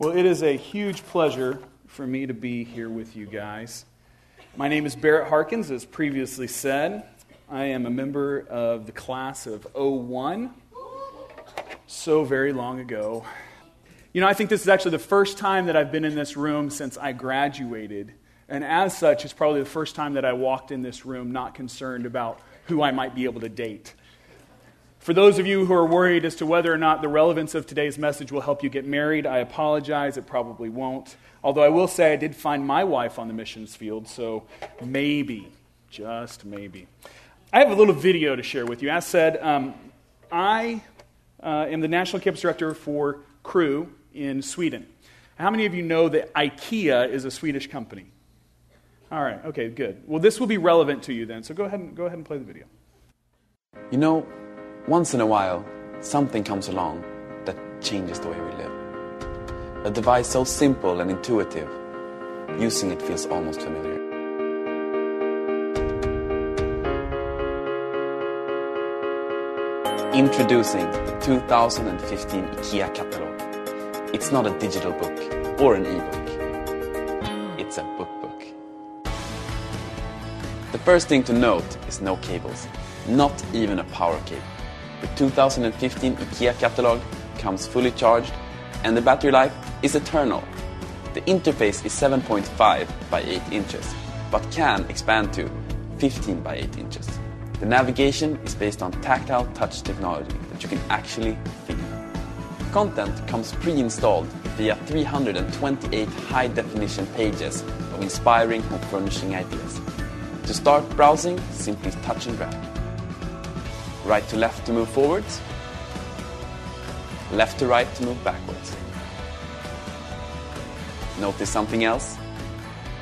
Well, it is a huge pleasure for me to be here with you guys. My name is Barrett Harkins, as previously said. I am a member of the class of 01, so very long ago. You know, I think this is actually the first time that I've been in this room since I graduated. And as such, it's probably the first time that I walked in this room not concerned about who I might be able to date. For those of you who are worried as to whether or not the relevance of today's message will help you get married, I apologize. It probably won't. Although I will say I did find my wife on the missions field, so maybe, just maybe. I have a little video to share with you. As said, um, I uh, am the National Campus Director for Cru in Sweden. How many of you know that IKEA is a Swedish company? All right, okay, good. Well, this will be relevant to you then, so go ahead and, go ahead and play the video. You know, once in a while, something comes along that changes the way we live. A device so simple and intuitive, using it feels almost familiar. Introducing the 2015 IKEA catalog. It's not a digital book or an e-book. It's a book book. The first thing to note is no cables, not even a power cable. The 2015 IKEA catalog comes fully charged and the battery life is eternal. The interface is 7.5 by 8 inches, but can expand to 15 by 8 inches. The navigation is based on tactile touch technology that you can actually feel. Content comes pre-installed via 328 high-definition pages of inspiring home furnishing ideas. To start browsing, simply touch and drag. Right to left to move forwards. Left to right to move backwards. Notice something else?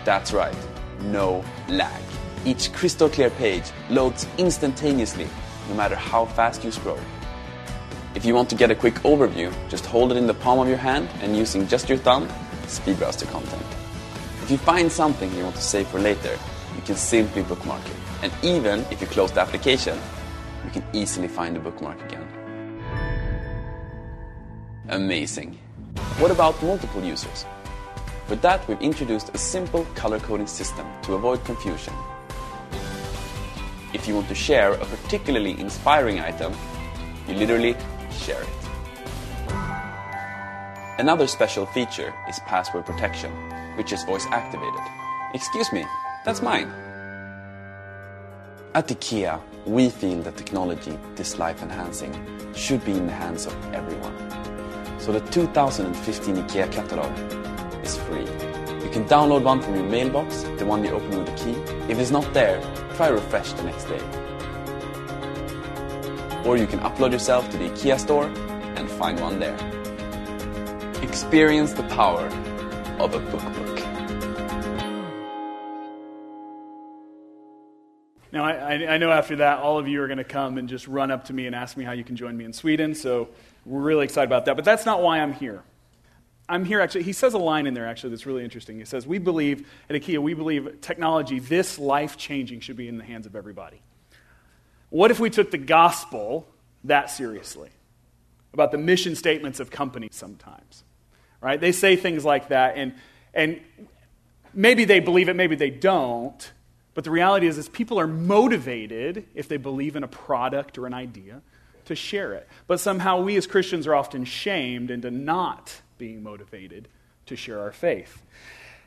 That's right, no lag. Each crystal clear page loads instantaneously, no matter how fast you scroll. If you want to get a quick overview, just hold it in the palm of your hand and using just your thumb, speed browse the content. If you find something you want to save for later, you can simply bookmark it. And even if you close the application, you can easily find the bookmark again. Amazing. What about multiple users? For that, we've introduced a simple color coding system to avoid confusion. If you want to share a particularly inspiring item, you literally share it. Another special feature is password protection, which is voice activated. Excuse me, that's mine. At IKEA, we feel that technology this life enhancing should be in the hands of everyone. So the 2015 IKEA catalog is free. You can download one from your mailbox, the one you open with a key. If it's not there, try refresh the next day. Or you can upload yourself to the IKEA store and find one there. Experience the power of a book Now, I, I, know after that, all of you are going to come and just run up to me and ask me how you can join me in Sweden, so we're really excited about that. But that's not why I'm here. I'm here actually, he says a line in there actually that's really interesting. He says, We believe, at IKEA, we believe technology, this life changing, should be in the hands of everybody. What if we took the gospel that seriously? About the mission statements of companies sometimes, right? They say things like that, and, and maybe they believe it, maybe they don't. But the reality is, is people are motivated, if they believe in a product or an idea, to share it. But somehow we as Christians are often shamed into not being motivated to share our faith.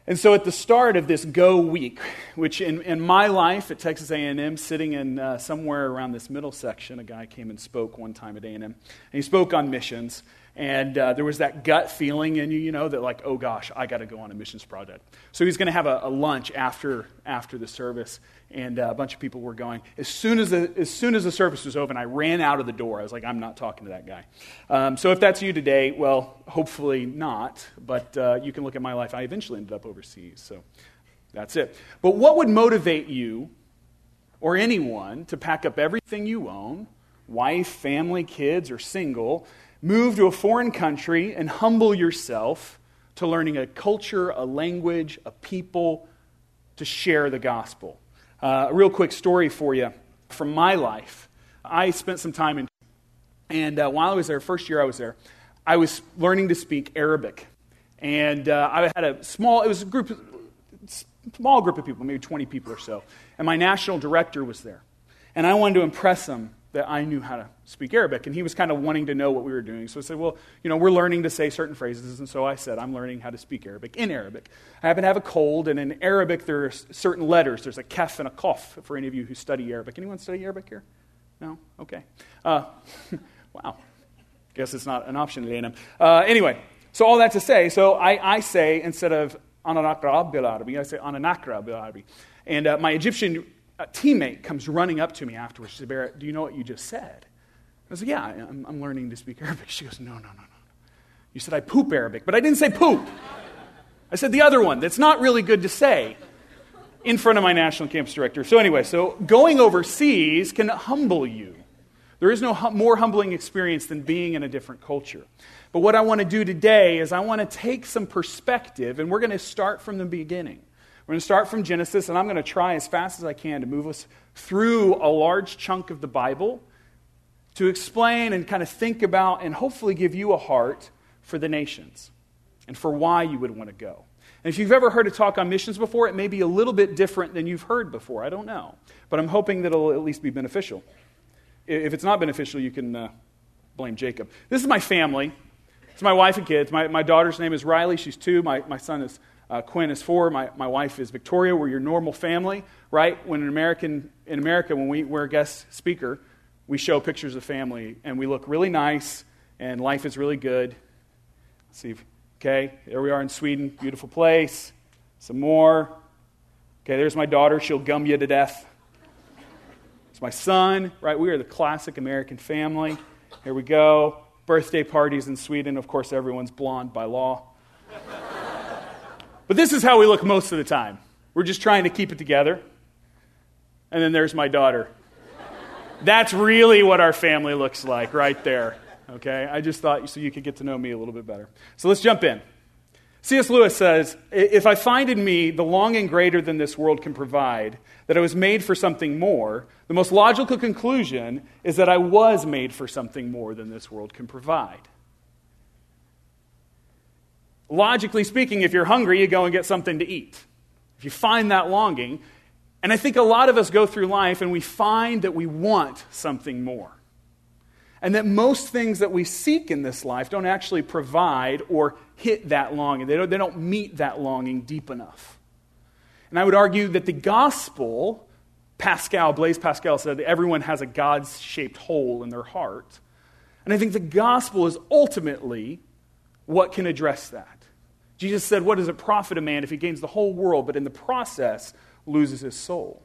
And so at the start of this Go Week, which in, in my life at Texas A&M, sitting in uh, somewhere around this middle section, a guy came and spoke one time at A&M, and he spoke on missions. And uh, there was that gut feeling in you, you know, that like, oh gosh, I got to go on a missions project. So he's going to have a, a, lunch after, after the service, and uh, a bunch of people were going. As soon as, the, as soon as the service was open, I ran out of the door. I was like, I'm not talking to that guy. Um, so if that's you today, well, hopefully not, but uh, you can look at my life. I eventually ended up overseas, so that's it. But what would motivate you or anyone to pack up everything you own, wife, family, kids, or single, Move to a foreign country and humble yourself to learning a culture, a language, a people to share the gospel. Uh, a real quick story for you from my life. I spent some time in, and uh, while I was there, first year I was there, I was learning to speak Arabic. And uh, I had a small, it was a group, small group of people, maybe 20 people or so. And my national director was there. And I wanted to impress him that I knew how to speak Arabic. And he was kind of wanting to know what we were doing. So I said, Well, you know, we're learning to say certain phrases. And so I said, I'm learning how to speak Arabic in Arabic. I happen to have a cold, and in Arabic, there are certain letters. There's a kef and a kof for any of you who study Arabic. Anyone study Arabic here? No? Okay. Uh, wow. Guess it's not an option at. Uh, anyway, so all that to say, so I, I say, instead of ananakra bil Arabi, I say ananakra bil Arabi. And uh, my Egyptian uh, teammate comes running up to me afterwards. She said, Barrett, do you know what you just said? I said, yeah, I'm, I'm learning to speak Arabic. She goes, no, no, no, no. You said I poop Arabic, but I didn't say poop. I said the other one that's not really good to say in front of my national campus director. So, anyway, so going overseas can humble you. There is no more humbling experience than being in a different culture. But what I want to do today is I want to take some perspective, and we're going to start from the beginning. We're going to start from Genesis, and I'm going to try as fast as I can to move us through a large chunk of the Bible to explain and kind of think about and hopefully give you a heart for the nations and for why you would want to go. And if you've ever heard a talk on missions before, it may be a little bit different than you've heard before. I don't know. But I'm hoping that it'll at least be beneficial. If it's not beneficial, you can uh, blame Jacob. This is my family. It's my wife and kids. My, my daughter's name is Riley. She's two. My, my son is uh, Quinn is four. My, my wife is Victoria. We're your normal family, right? When an American, in America, when we, we're a guest speaker, we show pictures of family and we look really nice and life is really good. Let's see. Okay, there we are in Sweden. Beautiful place. Some more. Okay, there's my daughter. She'll gum you to death. It's my son, right? We are the classic American family. Here we go. Birthday parties in Sweden. Of course, everyone's blonde by law. But this is how we look most of the time. We're just trying to keep it together. And then there's my daughter. That's really what our family looks like right there. Okay? I just thought so you could get to know me a little bit better. So let's jump in. C.S. Lewis says, If I find in me the longing greater than this world can provide, that I was made for something more, the most logical conclusion is that I was made for something more than this world can provide. Logically speaking, if you're hungry, you go and get something to eat. If you find that longing, and I think a lot of us go through life and we find that we want something more. And that most things that we seek in this life don't actually provide or hit that longing. They don't, they don't meet that longing deep enough. And I would argue that the gospel, Pascal, Blaise Pascal said, that everyone has a God shaped hole in their heart. And I think the gospel is ultimately what can address that. Jesus said, What does it profit a man if he gains the whole world, but in the process loses his soul?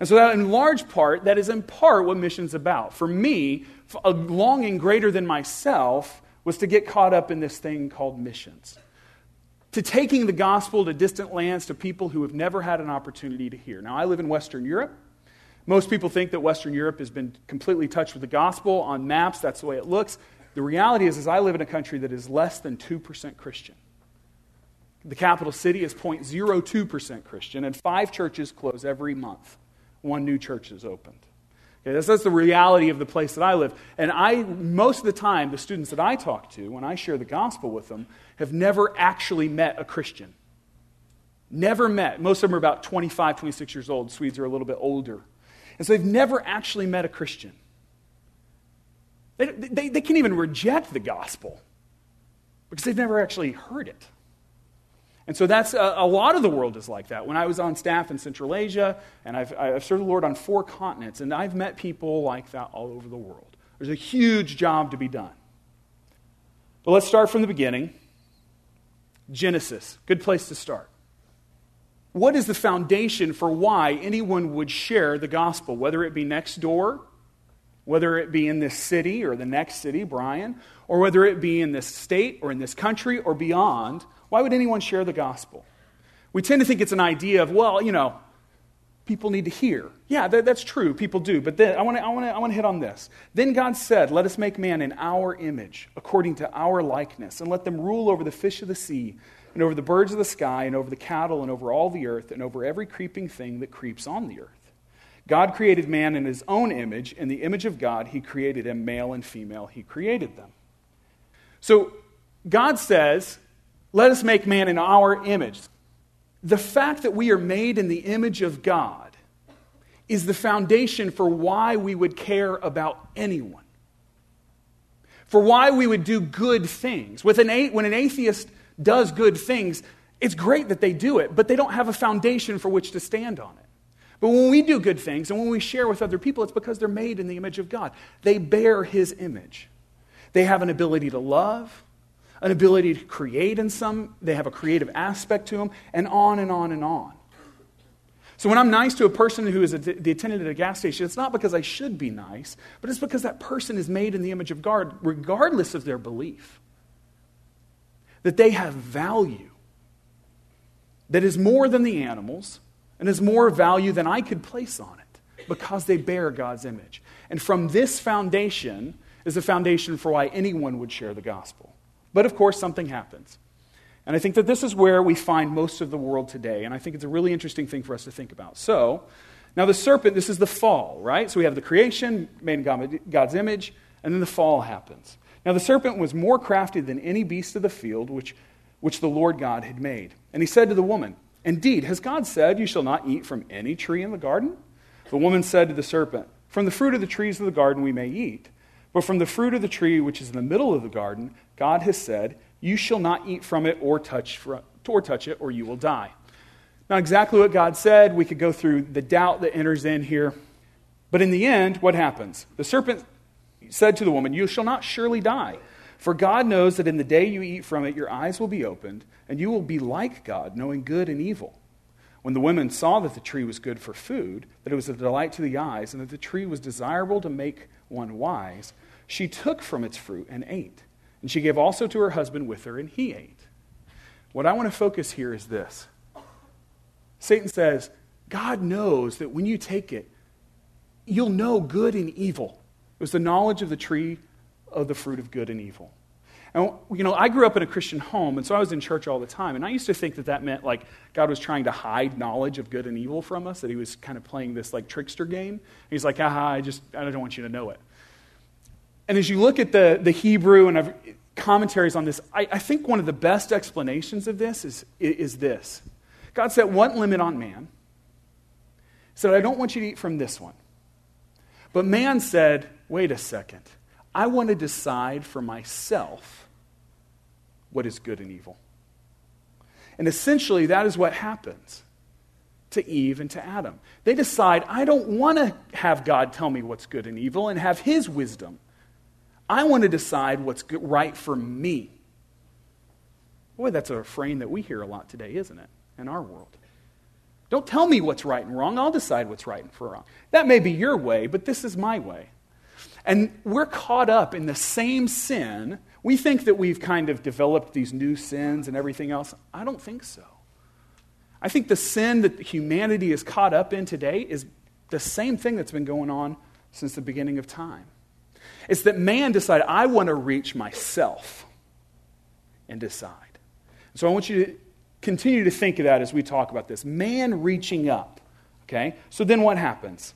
And so, that in large part, that is in part what mission's about. For me, a longing greater than myself was to get caught up in this thing called missions. To taking the gospel to distant lands to people who have never had an opportunity to hear. Now, I live in Western Europe. Most people think that Western Europe has been completely touched with the gospel. On maps, that's the way it looks. The reality is, is I live in a country that is less than 2% Christian. The capital city is 0.02% Christian, and five churches close every month one new church is opened. Okay, that's, that's the reality of the place that I live. And I, most of the time, the students that I talk to, when I share the gospel with them, have never actually met a Christian. Never met. Most of them are about 25, 26 years old. Swedes are a little bit older. And so they've never actually met a Christian. They, they, they can't even reject the gospel because they've never actually heard it. And so that's a, a, lot of the world is like that. When I was on staff in Central Asia, and I've, I've served the Lord on four continents, and I've met people like that all over the world. There's a huge job to be done. But let's start from the beginning. Genesis, good place to start. What is the foundation for why anyone would share the gospel, whether it be next door, whether it be in this city or the next city, Bryan, or whether it be in this state or in this country or beyond? Why would anyone share the gospel? We tend to think it's an idea of, well, you know, people need to hear. Yeah, that, that's true. People do. But then I want to I wanna, I wanna hit on this. Then God said, Let us make man in our image, according to our likeness, and let them rule over the fish of the sea, and over the birds of the sky, and over the cattle, and over all the earth, and over every creeping thing that creeps on the earth. God created man in his own image. In the image of God, he created him, male and female, he created them. So God says, Let us make man in our image. The fact that we are made in the image of God is the foundation for why we would care about anyone, for why we would do good things. With an, when an atheist does good things, it's great that they do it, but they don't have a foundation for which to stand on it. But when we do good things and when we share with other people, it's because they're made in the image of God. They bear His image. They have an ability to love, an ability to create in some, they have a creative aspect to them, and on and on and on. So when I'm nice to a person who is a, the attendant at a gas station, it's not because I should be nice, but it's because that person is made in the image of God, regardless of their belief. That they have value that is more than the animals and is more value than I could place on it because they bear God's image. And from this foundation is the foundation for why anyone would share the gospel. But of course, something happens. And I think that this is where we find most of the world today. And I think it's a really interesting thing for us to think about. So, now the serpent, this is the fall, right? So we have the creation made in God's image, and then the fall happens. Now the serpent was more crafty than any beast of the field which, which the Lord God had made. And he said to the woman, Indeed, has God said, You shall not eat from any tree in the garden? The woman said to the serpent, From the fruit of the trees of the garden we may eat. But from the fruit of the tree which is in the middle of the garden, God has said, You shall not eat from it or touch, or touch it, or you will die. Not exactly what God said. We could go through the doubt that enters in here. But in the end, what happens? The serpent said to the woman, You shall not surely die. For God knows that in the day you eat from it, your eyes will be opened, and you will be like God, knowing good and evil. When the women saw that the tree was good for food, that it was a delight to the eyes, and that the tree was desirable to make one wise, she took from its fruit and ate. And she gave also to her husband with her, and he ate. What I want to focus here is this Satan says, God knows that when you take it, you'll know good and evil. It was the knowledge of the tree of the fruit of good and evil. And, you know, I grew up in a Christian home, and so I was in church all the time. And I used to think that that meant like God was trying to hide knowledge of good and evil from us, that he was kind of playing this like trickster game. He's like, aha, I just, I don't want you to know it. And as you look at the, the Hebrew and commentaries on this, I, I think one of the best explanations of this is, is this God set one limit on man. Said, I don't want you to eat from this one. But man said, wait a second. I want to decide for myself what is good and evil. And essentially, that is what happens to Eve and to Adam. They decide, I don't want to have God tell me what's good and evil and have his wisdom. I want to decide what's right for me. Boy, that's a refrain that we hear a lot today, isn't it, in our world? Don't tell me what's right and wrong. I'll decide what's right and wrong. That may be your way, but this is my way. And we're caught up in the same sin. We think that we've kind of developed these new sins and everything else. I don't think so. I think the sin that humanity is caught up in today is the same thing that's been going on since the beginning of time. It's that man decided, I want to reach myself and decide. So I want you to continue to think of that as we talk about this. Man reaching up. Okay? So then what happens?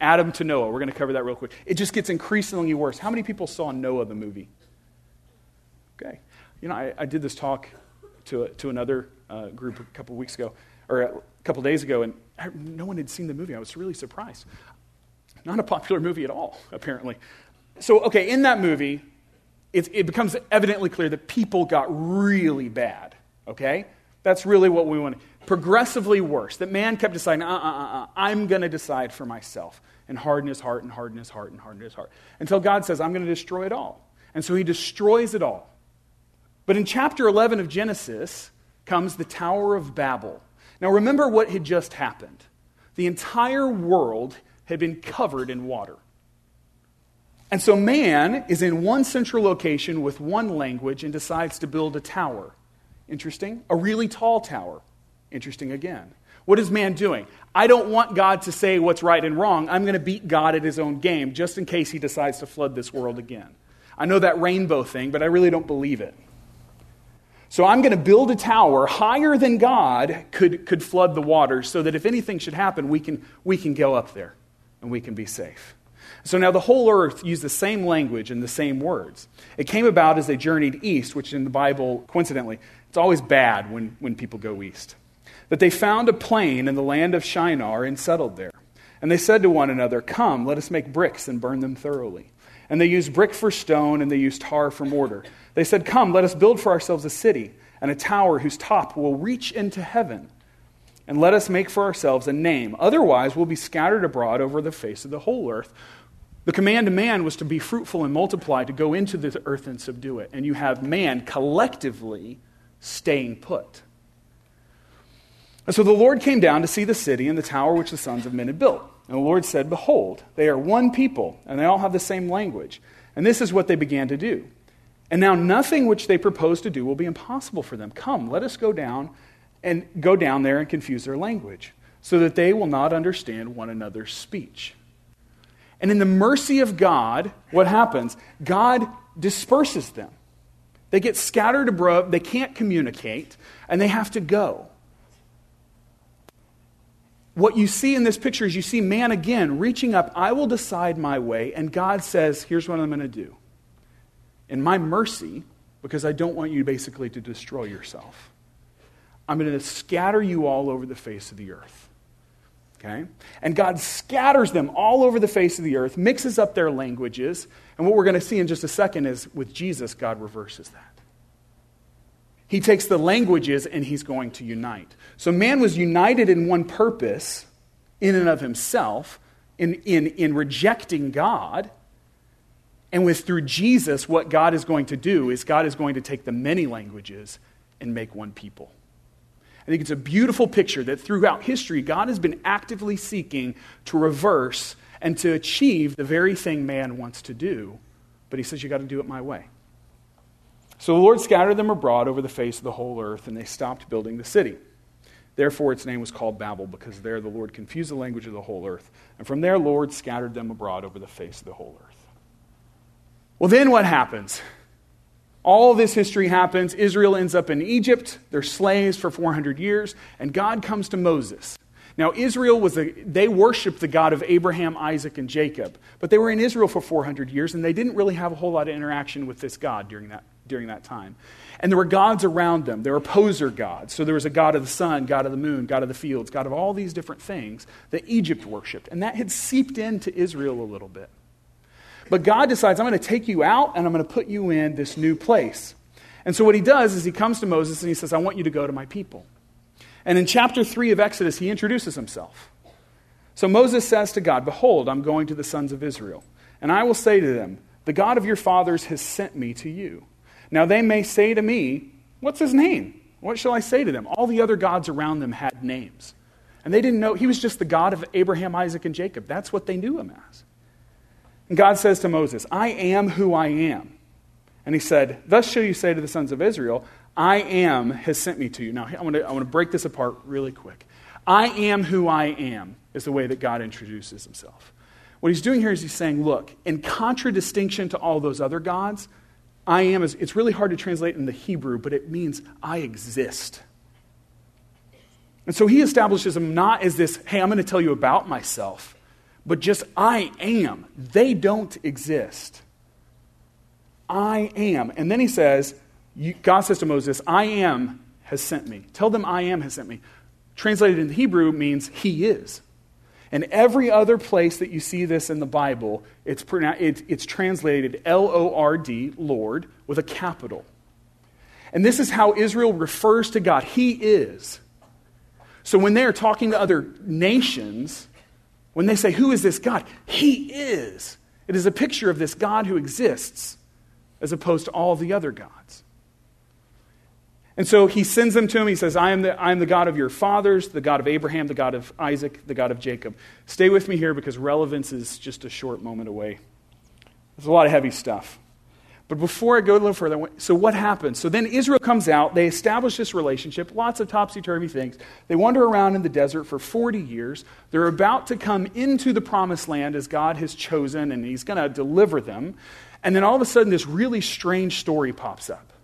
Adam to Noah. We're going to cover that real quick. It just gets increasingly worse. How many people saw Noah, the movie? Okay. You know, I, I did this talk to, a, to another uh, group a couple weeks ago, or a couple days ago, and I, no one had seen the movie. I was really surprised. Not a popular movie at all, apparently. So, okay, in that movie, it, it becomes evidently clear that people got really bad, okay? That's really what we want. Progressively worse. That man kept deciding, uh uh uh, uh I'm going to decide for myself. And harden his heart, and harden his heart, and harden his heart. Until God says, I'm going to destroy it all. And so he destroys it all. But in chapter 11 of Genesis comes the Tower of Babel. Now remember what had just happened. The entire world had been covered in water. And so man is in one central location with one language and decides to build a tower. Interesting. A really tall tower. Interesting again. What is man doing? I don't want God to say what's right and wrong. I'm going to beat God at his own game just in case he decides to flood this world again. I know that rainbow thing, but I really don't believe it. So I'm going to build a tower higher than God could, could flood the waters so that if anything should happen, we can, we can go up there and we can be safe. So now the whole earth used the same language and the same words. It came about as they journeyed east, which in the Bible, coincidentally, it's always bad when, when people go east. That they found a plain in the land of Shinar and settled there. And they said to one another, Come, let us make bricks and burn them thoroughly. And they used brick for stone, and they used tar for mortar. They said, Come, let us build for ourselves a city and a tower whose top will reach into heaven. And let us make for ourselves a name. Otherwise, we'll be scattered abroad over the face of the whole earth. The command to man was to be fruitful and multiply, to go into the earth and subdue it. And you have man collectively staying put. And so the Lord came down to see the city and the tower which the sons of men had built. And the Lord said, Behold, they are one people, and they all have the same language. And this is what they began to do. And now nothing which they propose to do will be impossible for them. Come, let us go down and go down there and confuse their language, so that they will not understand one another's speech. And in the mercy of God, what happens? God disperses them. They get scattered abroad, they can't communicate, and they have to go what you see in this picture is you see man again reaching up, I will decide my way, and God says, Here's what I'm going to do. In my mercy, because I don't want you basically to destroy yourself, I'm going to scatter you all over the face of the earth. Okay? And God scatters them all over the face of the earth, mixes up their languages, and what we're going to see in just a second is with Jesus, God reverses that. He takes the languages and he's going to unite. So man was united in one purpose, in and of himself, in, in, in rejecting God. And with through Jesus, what God is going to do is God is going to take the many languages and make one people. I think it's a beautiful picture that throughout history, God has been actively seeking to reverse and to achieve the very thing man wants to do. But he says, You got to do it my way. So the Lord scattered them abroad over the face of the whole earth, and they stopped building the city. Therefore, its name was called Babel, because there the Lord confused the language of the whole earth. And from there, the Lord scattered them abroad over the face of the whole earth. Well, then what happens? All this history happens. Israel ends up in Egypt. They're slaves for 400 years. And God comes to Moses. Now, Israel was a, they worshiped the God of Abraham, Isaac, and Jacob. But they were in Israel for 400 years, and they didn't really have a whole lot of interaction with this God during that during that time. And there were gods around them. There were poser gods. So there was a god of the sun, god of the moon, god of the fields, god of all these different things that Egypt worshiped. And that had seeped into Israel a little bit. But God decides, I'm going to take you out and I'm going to put you in this new place. And so what he does is he comes to Moses and he says, I want you to go to my people. And in chapter 3 of Exodus, he introduces himself. So Moses says to God, Behold, I'm going to the sons of Israel, and I will say to them, The God of your fathers has sent me to you. Now they may say to me, What's his name? What shall I say to them? All the other gods around them had names. And they didn't know, he was just the God of Abraham, Isaac, and Jacob. That's what they knew him as. And God says to Moses, I am who I am. And he said, Thus shall you say to the sons of Israel, I am has sent me to you. Now, I want to, I want to break this apart really quick. I am who I am is the way that God introduces himself. What he's doing here is he's saying, Look, in contradistinction to all those other gods, I am is it's really hard to translate in the Hebrew, but it means I exist. And so he establishes him not as this, hey, I'm going to tell you about myself, but just I am. They don't exist. I am. And then he says, God says to Moses, I am has sent me. Tell them I am has sent me. Translated in Hebrew means he is. And every other place that you see this in the Bible, it's, it's, it's translated L O R D, Lord, with a capital. And this is how Israel refers to God. He is. So when they are talking to other nations, when they say, Who is this God? He is. It is a picture of this God who exists as opposed to all the other gods. And so he sends them to him. He says, I am, the, I am the God of your fathers, the God of Abraham, the God of Isaac, the God of Jacob. Stay with me here because relevance is just a short moment away. There's a lot of heavy stuff. But before I go a little further, so what happens? So then Israel comes out. They establish this relationship, lots of topsy turvy things. They wander around in the desert for 40 years. They're about to come into the promised land as God has chosen, and He's going to deliver them. And then all of a sudden, this really strange story pops up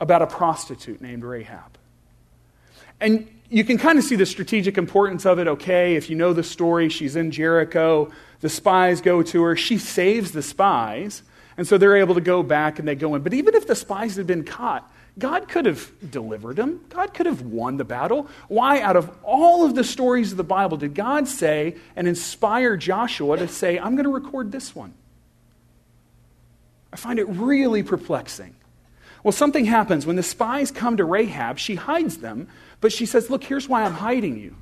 about a prostitute named Rahab. And you can kind of see the strategic importance of it, okay? If you know the story, she's in Jericho, the spies go to her, she saves the spies, and so they're able to go back and they go in. But even if the spies had been caught, God could have delivered them. God could have won the battle. Why, out of all of the stories of the Bible, did God say and inspire Joshua to say, I'm going to record this one? I find it really perplexing. Well, something happens. When the spies come to Rahab, she hides them, but she says, Look, here's why I'm hiding you.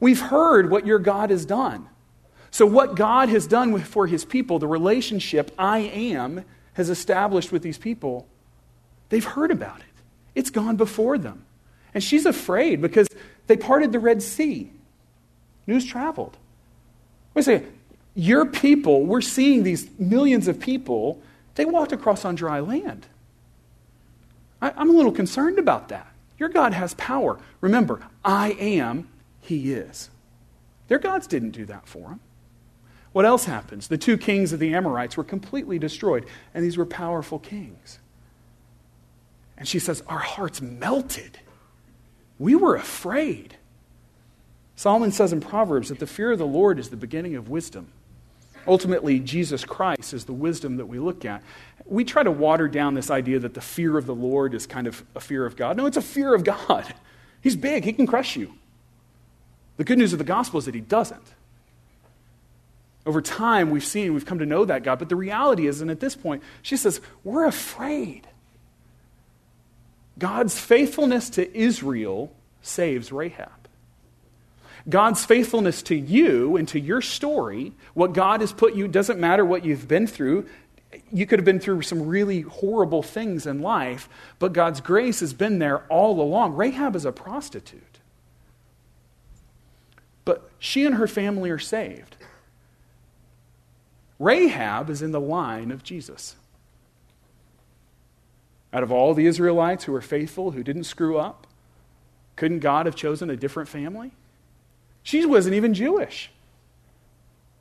We've heard what your God has done. So, what God has done for his people, the relationship I am has established with these people, they've heard about it. It's gone before them. And she's afraid because they parted the Red Sea. News traveled. Wait a second. Your people, we're seeing these millions of people, they walked across on dry land. I, I'm a little concerned about that. Your God has power. Remember, I am, He is. Their gods didn't do that for them. What else happens? The two kings of the Amorites were completely destroyed, and these were powerful kings. And she says, Our hearts melted. We were afraid. Solomon says in Proverbs that the fear of the Lord is the beginning of wisdom. Ultimately, Jesus Christ is the wisdom that we look at. We try to water down this idea that the fear of the Lord is kind of a fear of God. No, it's a fear of God. He's big, He can crush you. The good news of the gospel is that He doesn't. Over time, we've seen, we've come to know that God, but the reality is, and at this point, she says, We're afraid. God's faithfulness to Israel saves Rahab. God's faithfulness to you and to your story, what God has put you, doesn't matter what you've been through. You could have been through some really horrible things in life, but God's grace has been there all along. Rahab is a prostitute. But she and her family are saved. Rahab is in the line of Jesus. Out of all the Israelites who were faithful, who didn't screw up, couldn't God have chosen a different family? She wasn't even Jewish.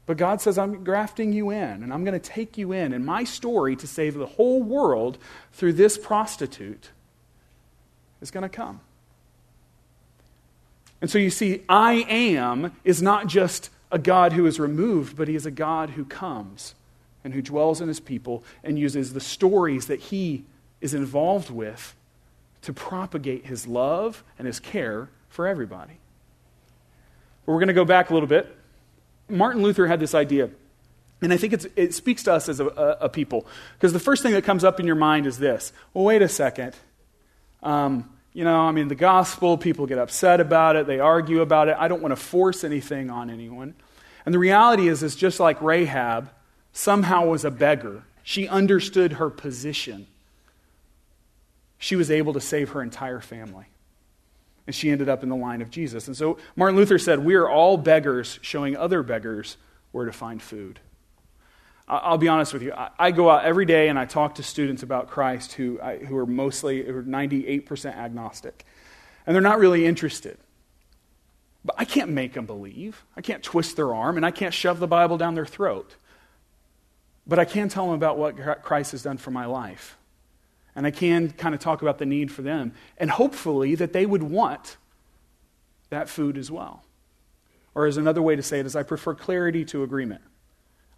But God says, I'm grafting you in, and I'm going to take you in. And my story to save the whole world through this prostitute is going to come. And so you see, I am is not just a God who is removed, but he is a God who comes and who dwells in his people and uses the stories that he is involved with to propagate his love and his care for everybody. But we're going to go back a little bit. Martin Luther had this idea, and I think it speaks to us as a, a, a people. Because the first thing that comes up in your mind is this well, wait a second. Um, you know, I mean, the gospel, people get upset about it, they argue about it. I don't want to force anything on anyone. And the reality is, is just like Rahab somehow was a beggar, she understood her position. She was able to save her entire family. And she ended up in the line of Jesus. And so Martin Luther said, We are all beggars showing other beggars where to find food. I'll be honest with you. I go out every day and I talk to students about Christ who, who are mostly, who are 98% agnostic. And they're not really interested. But I can't make them believe. I can't twist their arm and I can't shove the Bible down their throat. But I can tell them about what Christ has done for my life. And I can kind of talk about the need for them. And hopefully that they would want that food as well. Or as another way to say it is I prefer clarity to agreement.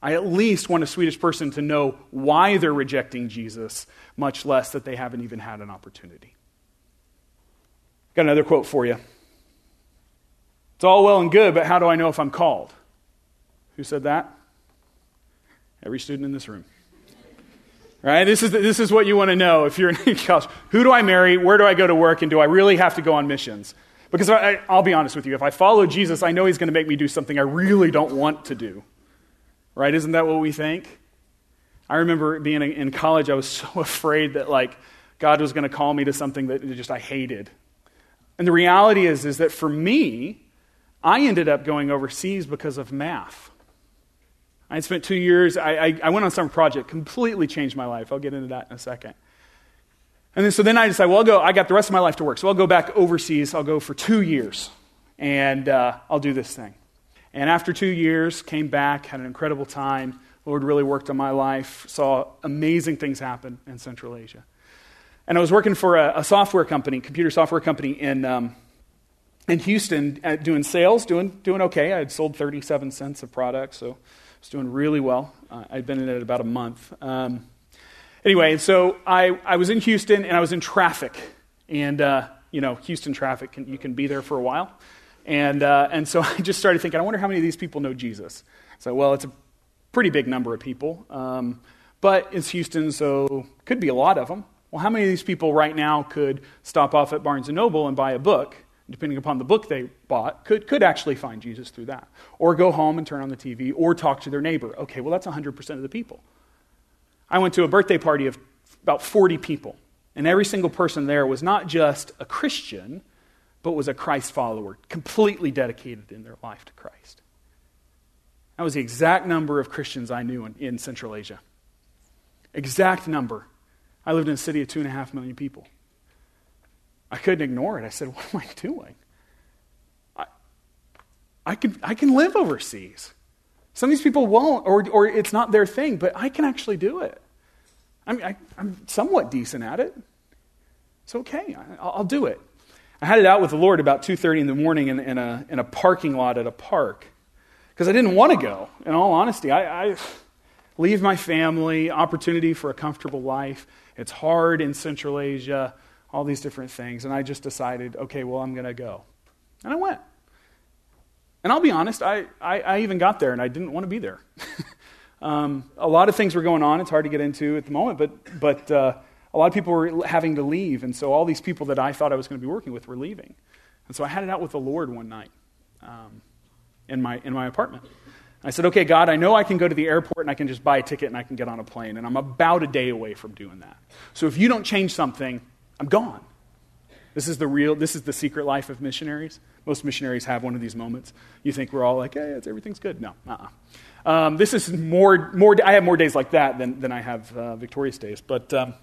I at least want a Swedish person to know why they're rejecting Jesus, much less that they haven't even had an opportunity. Got another quote for you. It's all well and good, but how do I know if I'm called? Who said that? Every student in this room. Right? This is, this is what you want to know if you're in college. Who do I marry? Where do I go to work? And do I really have to go on missions? Because I, I'll be honest with you, if I follow Jesus, I know he's going to make me do something I really don't want to do. Right? Isn't that what we think? I remember being in college, I was so afraid that like God was going to call me to something that just I hated. And the reality is, is that for me, I ended up going overseas because of math. I spent two years, I, I, I went on some project, completely changed my life. I'll get into that in a second. And then, so then I decided, well, I'll go, I got the rest of my life to work. So I'll go back overseas. I'll go for two years, and uh, I'll do this thing. And after two years, came back, had an incredible time. Lord really worked on my life, saw amazing things happen in Central Asia. And I was working for a, a software company, computer software company in, um, in Houston uh, doing sales, doing, doing okay. I had sold 37 cents of product, so I was doing really well. Uh, I'd been in it about a month. Um, anyway, so I, I was in Houston and I was in traffic. And, uh, you know, Houston traffic, can, you can be there for a while. And, uh, and so I just started thinking, I wonder how many of these people know Jesus. So, well, it's a pretty big number of people. Um, but it's Houston, so could be a lot of them. Well, how many of these people right now could stop off at Barnes & Noble and buy a book, depending upon the book they bought, could, could actually find Jesus through that? Or go home and turn on the TV, or talk to their neighbor. Okay, well, that's 100% of the people. I went to a birthday party of about 40 people, and every single person there was not just a Christian, but was a Christ follower, completely dedicated in their life to Christ. That was the exact number of Christians I knew in, in Central Asia. Exact number. I lived in a city of two and a half million people. I couldn't ignore it. I said, What am I doing? I, I, can, I can live overseas. Some of these people won't, or, or it's not their thing, but I can actually do it. I mean, I, am somewhat decent at it. It's okay. I, will do it. I had it out with the Lord about 2.30 in the morning in, in, a, in a parking lot at a park because I didn't want to go, in all honesty. I, I leave my family, opportunity for a comfortable life. It's hard in Central Asia, all these different things. And I just decided, okay, well, I'm going to go. And I went. And I'll be honest, I, I, I even got there and I didn't want to be there. um, a lot of things were going on. It's hard to get into at the moment, but, but uh, a lot of people were having to leave. And so all these people that I thought I was going to be working with were leaving. And so I had it out with the Lord one night. Um, in my, in my apartment. I said, okay, God, I know I can go to the airport and I can just buy a ticket and I can get on a plane, and I'm about a day away from doing that. So if you don't change something, I'm gone. This is the real, this is the secret life of missionaries. Most missionaries have one of these moments. You think we're all like, hey, it's, everything's good. No, uh-uh. Um, this is more, more, I have more days like that than, than I have uh, victorious days. But, um,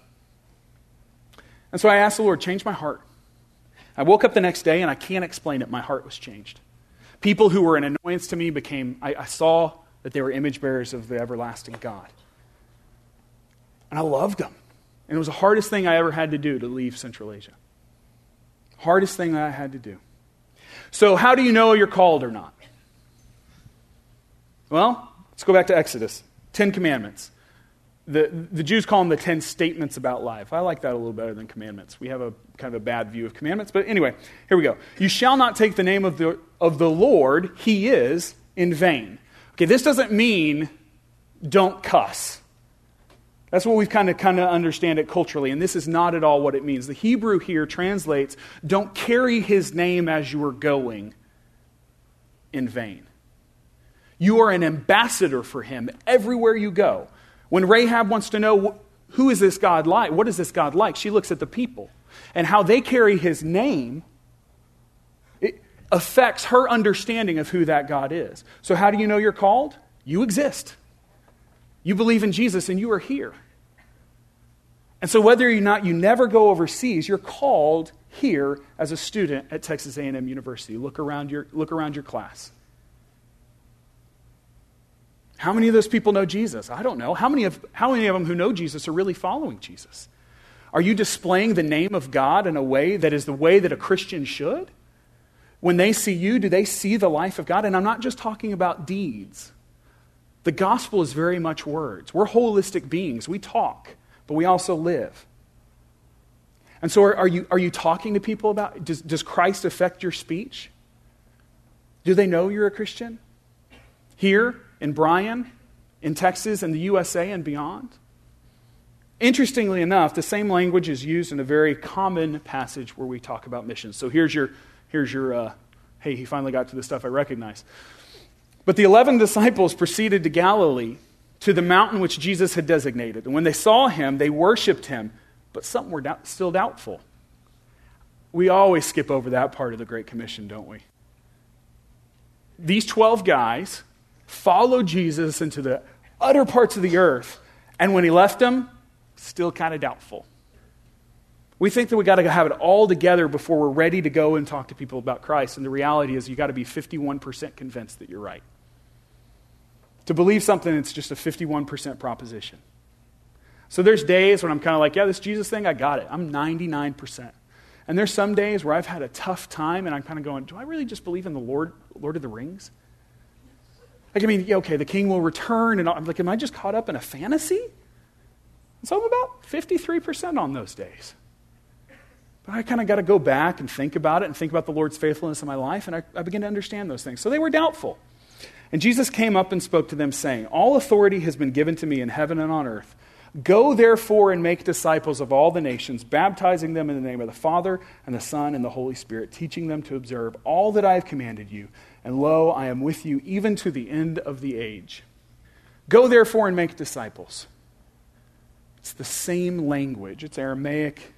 and so I asked the Lord, change my heart. I woke up the next day and I can't explain it. My heart was changed. People who were an annoyance to me became, I, I saw that they were image bearers of the everlasting God. And I loved them. And it was the hardest thing I ever had to do to leave Central Asia. Hardest thing that I had to do. So, how do you know you're called or not? Well, let's go back to Exodus Ten Commandments the, the Jews call them the 10 statements about life. I like that a little better than commandments. We have a kind of a bad view of commandments. But anyway, here we go. You shall not take the name of the, of the Lord, He is, in vain. Okay, this doesn't mean don't cuss. That's what we've kind of kind of understand it culturally, and this is not at all what it means. The Hebrew here translates, don't carry his name as you are going in vain. You are an ambassador for him everywhere you go. When Rahab wants to know who is this God like, what is this God like, she looks at the people and how they carry his name. It affects her understanding of who that God is. So, how do you know you're called? You exist. You believe in Jesus and you are here. And so whether or not you never go overseas, you're called here as a student at Texas A&M University. Look around your, look around your class. How many of those people know Jesus? I don't know. How many of, how many of them who know Jesus are really following Jesus? Are you displaying the name of God in a way that is the way that a Christian should? When they see you, do they see the life of God? And I'm not just talking about deeds. The gospel is very much words. We're holistic beings. We talk, but we also live. And so, are, are, you, are you talking to people about does, does Christ affect your speech? Do they know you're a Christian? Here, in Bryan, in Texas, in the USA, and beyond. Interestingly enough, the same language is used in a very common passage where we talk about missions. So here's your, here's your uh, hey, he finally got to the stuff I recognize. But the 11 disciples proceeded to Galilee, to the mountain which Jesus had designated. And when they saw him, they worshiped him, but some were doubt, still doubtful. We always skip over that part of the Great Commission, don't we? These 12 guys followed Jesus into the utter parts of the earth, and when he left them, still kind of doubtful. We think that we got to have it all together before we're ready to go and talk to people about Christ, and the reality is you got to be 51% convinced that you're right. To believe something, it's just a 51% proposition. So there's days when I'm kind of like, yeah, this Jesus thing, I got it. I'm 99%. And there's some days where I've had a tough time and I'm kind of going, do I really just believe in the Lord, Lord of the Rings? Like, I mean, okay, the king will return, and I'm like, am I just caught up in a fantasy? so I'm about 53% on those days. But I kind of got to go back and think about it and think about the Lord's faithfulness in my life, and I, I begin to understand those things. So they were doubtful. And Jesus came up and spoke to them, saying, All authority has been given to me in heaven and on earth. Go therefore and make disciples of all the nations, baptizing them in the name of the Father and the Son and the Holy Spirit, teaching them to observe all that I have commanded you. And lo, I am with you even to the end of the age. Go therefore and make disciples. It's the same language, it's Aramaic.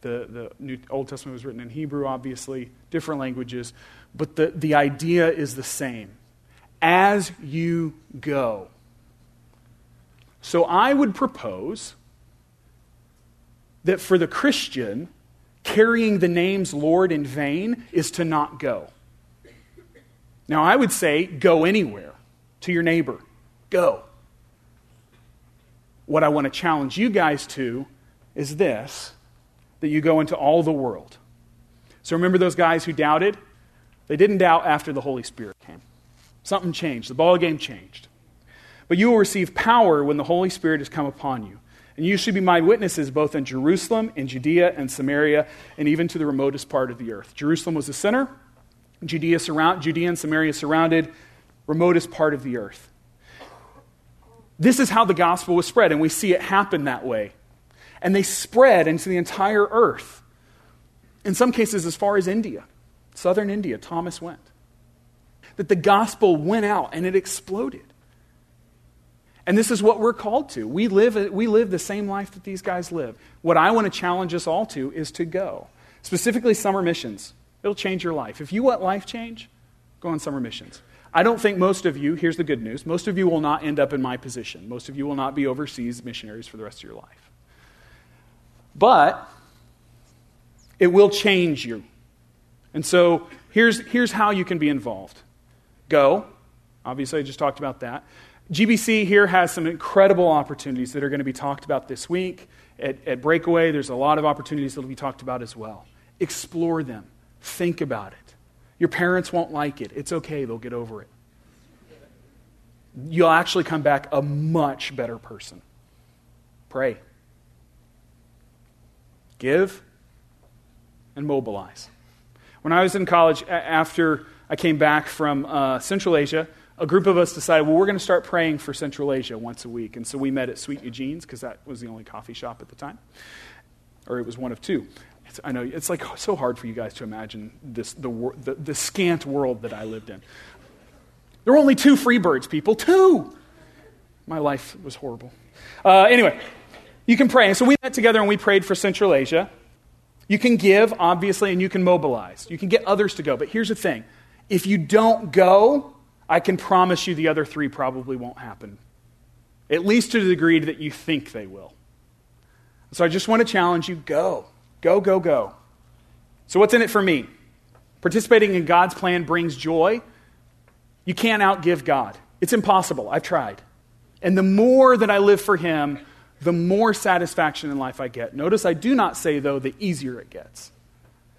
The, the New Old Testament was written in Hebrew, obviously, different languages, but the, the idea is the same. As you go. So I would propose that for the Christian, carrying the name's Lord in vain is to not go. Now, I would say go anywhere to your neighbor. Go. What I want to challenge you guys to is this that you go into all the world. So remember those guys who doubted? They didn't doubt after the Holy Spirit came. Something changed. The ball game changed. But you will receive power when the Holy Spirit has come upon you. And you should be my witnesses both in Jerusalem, in Judea, and Samaria, and even to the remotest part of the earth. Jerusalem was the center, Judea, surround, Judea and Samaria surrounded, remotest part of the earth. This is how the gospel was spread, and we see it happen that way. And they spread into the entire earth. In some cases, as far as India, southern India, Thomas went. That the gospel went out and it exploded. And this is what we're called to. We live, we live the same life that these guys live. What I want to challenge us all to is to go. Specifically, summer missions. It'll change your life. If you want life change, go on summer missions. I don't think most of you, here's the good news, most of you will not end up in my position. Most of you will not be overseas missionaries for the rest of your life. But it will change you. And so here's, here's how you can be involved go. Obviously, I just talked about that. GBC here has some incredible opportunities that are going to be talked about this week. At, at Breakaway, there's a lot of opportunities that will be talked about as well. Explore them, think about it. Your parents won't like it. It's okay, they'll get over it. You'll actually come back a much better person. Pray. Give and mobilize. When I was in college, after I came back from uh, Central Asia, a group of us decided, well, we're going to start praying for Central Asia once a week. And so we met at Sweet Eugene's because that was the only coffee shop at the time, or it was one of two. It's, I know it's like so hard for you guys to imagine this, the, the, the scant world that I lived in. There were only two Freebirds, people. Two! My life was horrible. Uh, anyway, you can pray. And so we met together and we prayed for Central Asia. You can give, obviously, and you can mobilize. You can get others to go. But here's the thing if you don't go, I can promise you the other three probably won't happen, at least to the degree that you think they will. So I just want to challenge you go, go, go, go. So, what's in it for me? Participating in God's plan brings joy. You can't outgive God, it's impossible. I've tried. And the more that I live for Him, the more satisfaction in life I get. Notice I do not say, though, the easier it gets.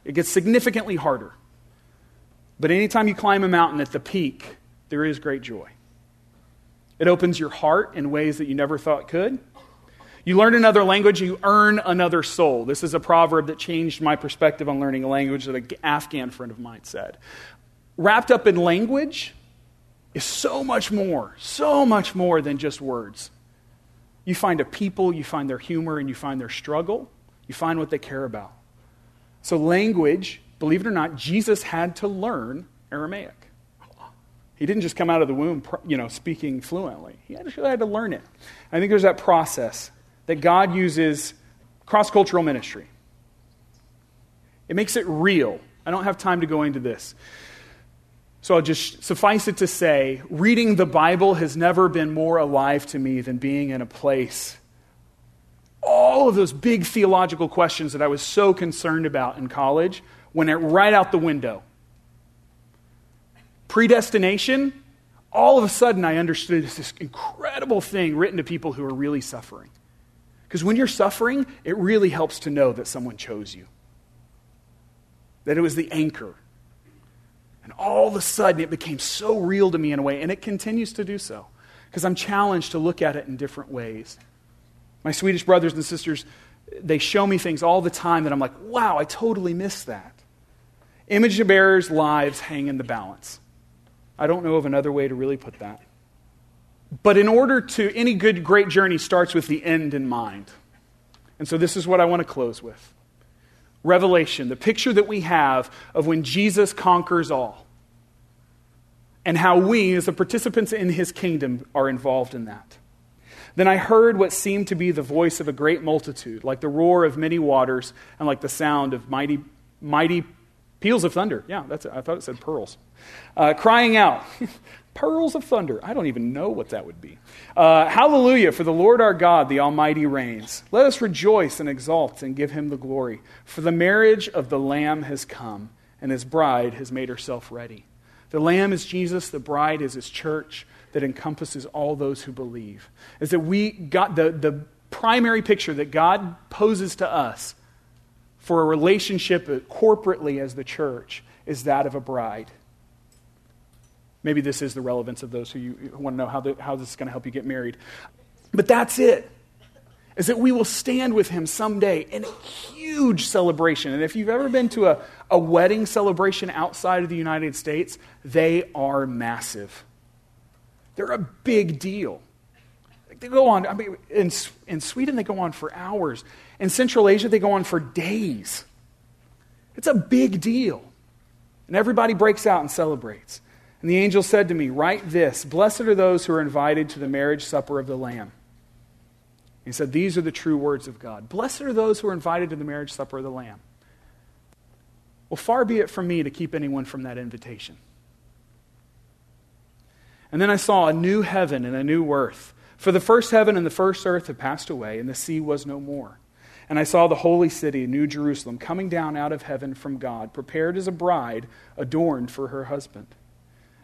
It gets significantly harder. But anytime you climb a mountain at the peak, there is great joy. It opens your heart in ways that you never thought could. You learn another language, you earn another soul. This is a proverb that changed my perspective on learning a language that an Afghan friend of mine said. Wrapped up in language is so much more, so much more than just words. You find a people, you find their humor, and you find their struggle. You find what they care about. So, language, believe it or not, Jesus had to learn Aramaic. He didn't just come out of the womb, you know, speaking fluently. He actually had to learn it. I think there's that process that God uses cross cultural ministry. It makes it real. I don't have time to go into this. So I'll just suffice it to say reading the Bible has never been more alive to me than being in a place. All of those big theological questions that I was so concerned about in college went right out the window predestination, all of a sudden I understood this incredible thing written to people who are really suffering. Because when you're suffering, it really helps to know that someone chose you. that it was the anchor. And all of a sudden, it became so real to me in a way, and it continues to do so because I'm challenged to look at it in different ways. My Swedish brothers and sisters, they show me things all the time that I'm like, wow, I totally missed that. Image bearers' lives hang in the balance. I don't know of another way to really put that. But in order to, any good, great journey starts with the end in mind. And so this is what I want to close with. Revelation, the picture that we have of when Jesus conquers all, and how we, as the participants in his kingdom, are involved in that. Then I heard what seemed to be the voice of a great multitude, like the roar of many waters and like the sound of mighty, mighty peals of thunder. Yeah, that's it. I thought it said pearls. Uh, crying out, pearls of thunder. I don't even know what that would be. Uh, Hallelujah, for the Lord our God, the Almighty reigns. Let us rejoice and exult and give him the glory. For the marriage of the Lamb has come, and his bride has made herself ready. The Lamb is Jesus, the bride is his church that encompasses all those who believe. Is that we got the, the primary picture that God poses to us for a relationship corporately as the church is that of a bride. Maybe this is the relevance of those who, you, who want to know how, the, how this is going to help you get married. But that's it. Is that we will stand with him someday in a huge celebration. And if you've ever been to a, a wedding celebration outside of the United States, they are massive. They're a big deal. They go on, I mean, in, in Sweden, they go on for hours. In Central Asia, they go on for days. It's a big deal. And everybody breaks out and celebrates. And the angel said to me, Write this Blessed are those who are invited to the marriage supper of the Lamb. He said, These are the true words of God. Blessed are those who are invited to the marriage supper of the Lamb. Well, far be it from me to keep anyone from that invitation. And then I saw a new heaven and a new earth. For the first heaven and the first earth had passed away, and the sea was no more. And I saw the holy city, New Jerusalem, coming down out of heaven from God, prepared as a bride adorned for her husband.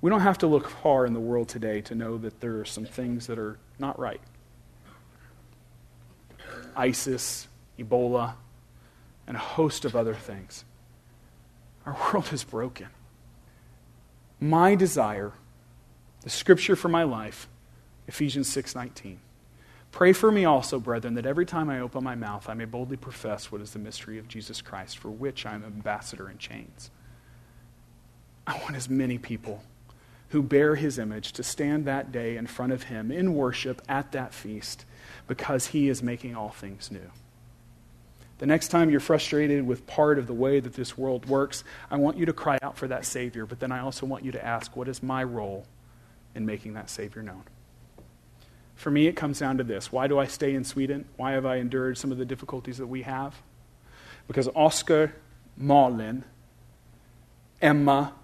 We don't have to look far in the world today to know that there are some things that are not right. ISIS, Ebola, and a host of other things. Our world is broken. My desire, the scripture for my life, Ephesians 6:19. Pray for me also, brethren, that every time I open my mouth I may boldly profess what is the mystery of Jesus Christ, for which I am ambassador in chains. I want as many people who bear his image to stand that day in front of him in worship at that feast because he is making all things new. The next time you're frustrated with part of the way that this world works, I want you to cry out for that Savior, but then I also want you to ask, what is my role in making that Savior known? For me, it comes down to this. Why do I stay in Sweden? Why have I endured some of the difficulties that we have? Because Oscar, Malin, Emma,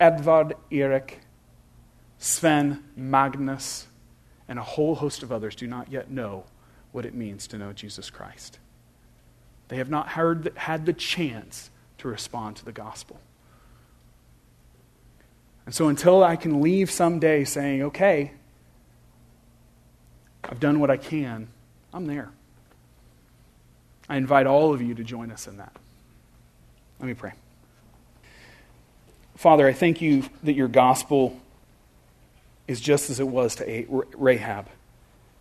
Edvard Erik, Sven, Magnus, and a whole host of others do not yet know what it means to know Jesus Christ. They have not heard, had the chance to respond to the gospel. And so until I can leave someday saying, okay, I've done what I can, I'm there. I invite all of you to join us in that. Let me pray. Father, I thank you that your gospel is just as it was to Rahab.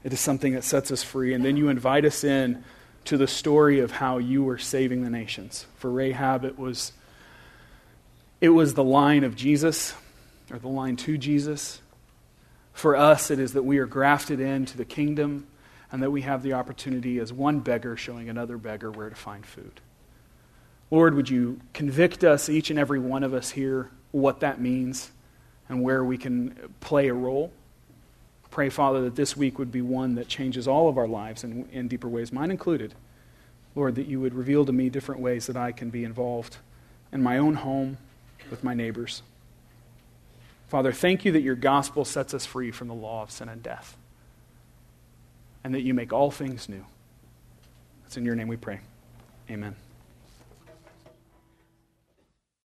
It is something that sets us free. And then you invite us in to the story of how you were saving the nations. For Rahab, it was, it was the line of Jesus, or the line to Jesus. For us, it is that we are grafted into the kingdom and that we have the opportunity as one beggar showing another beggar where to find food. Lord, would you convict us, each and every one of us here, what that means and where we can play a role? Pray, Father, that this week would be one that changes all of our lives in, in deeper ways, mine included. Lord, that you would reveal to me different ways that I can be involved in my own home, with my neighbors. Father, thank you that your gospel sets us free from the law of sin and death, and that you make all things new. It's in your name we pray. Amen.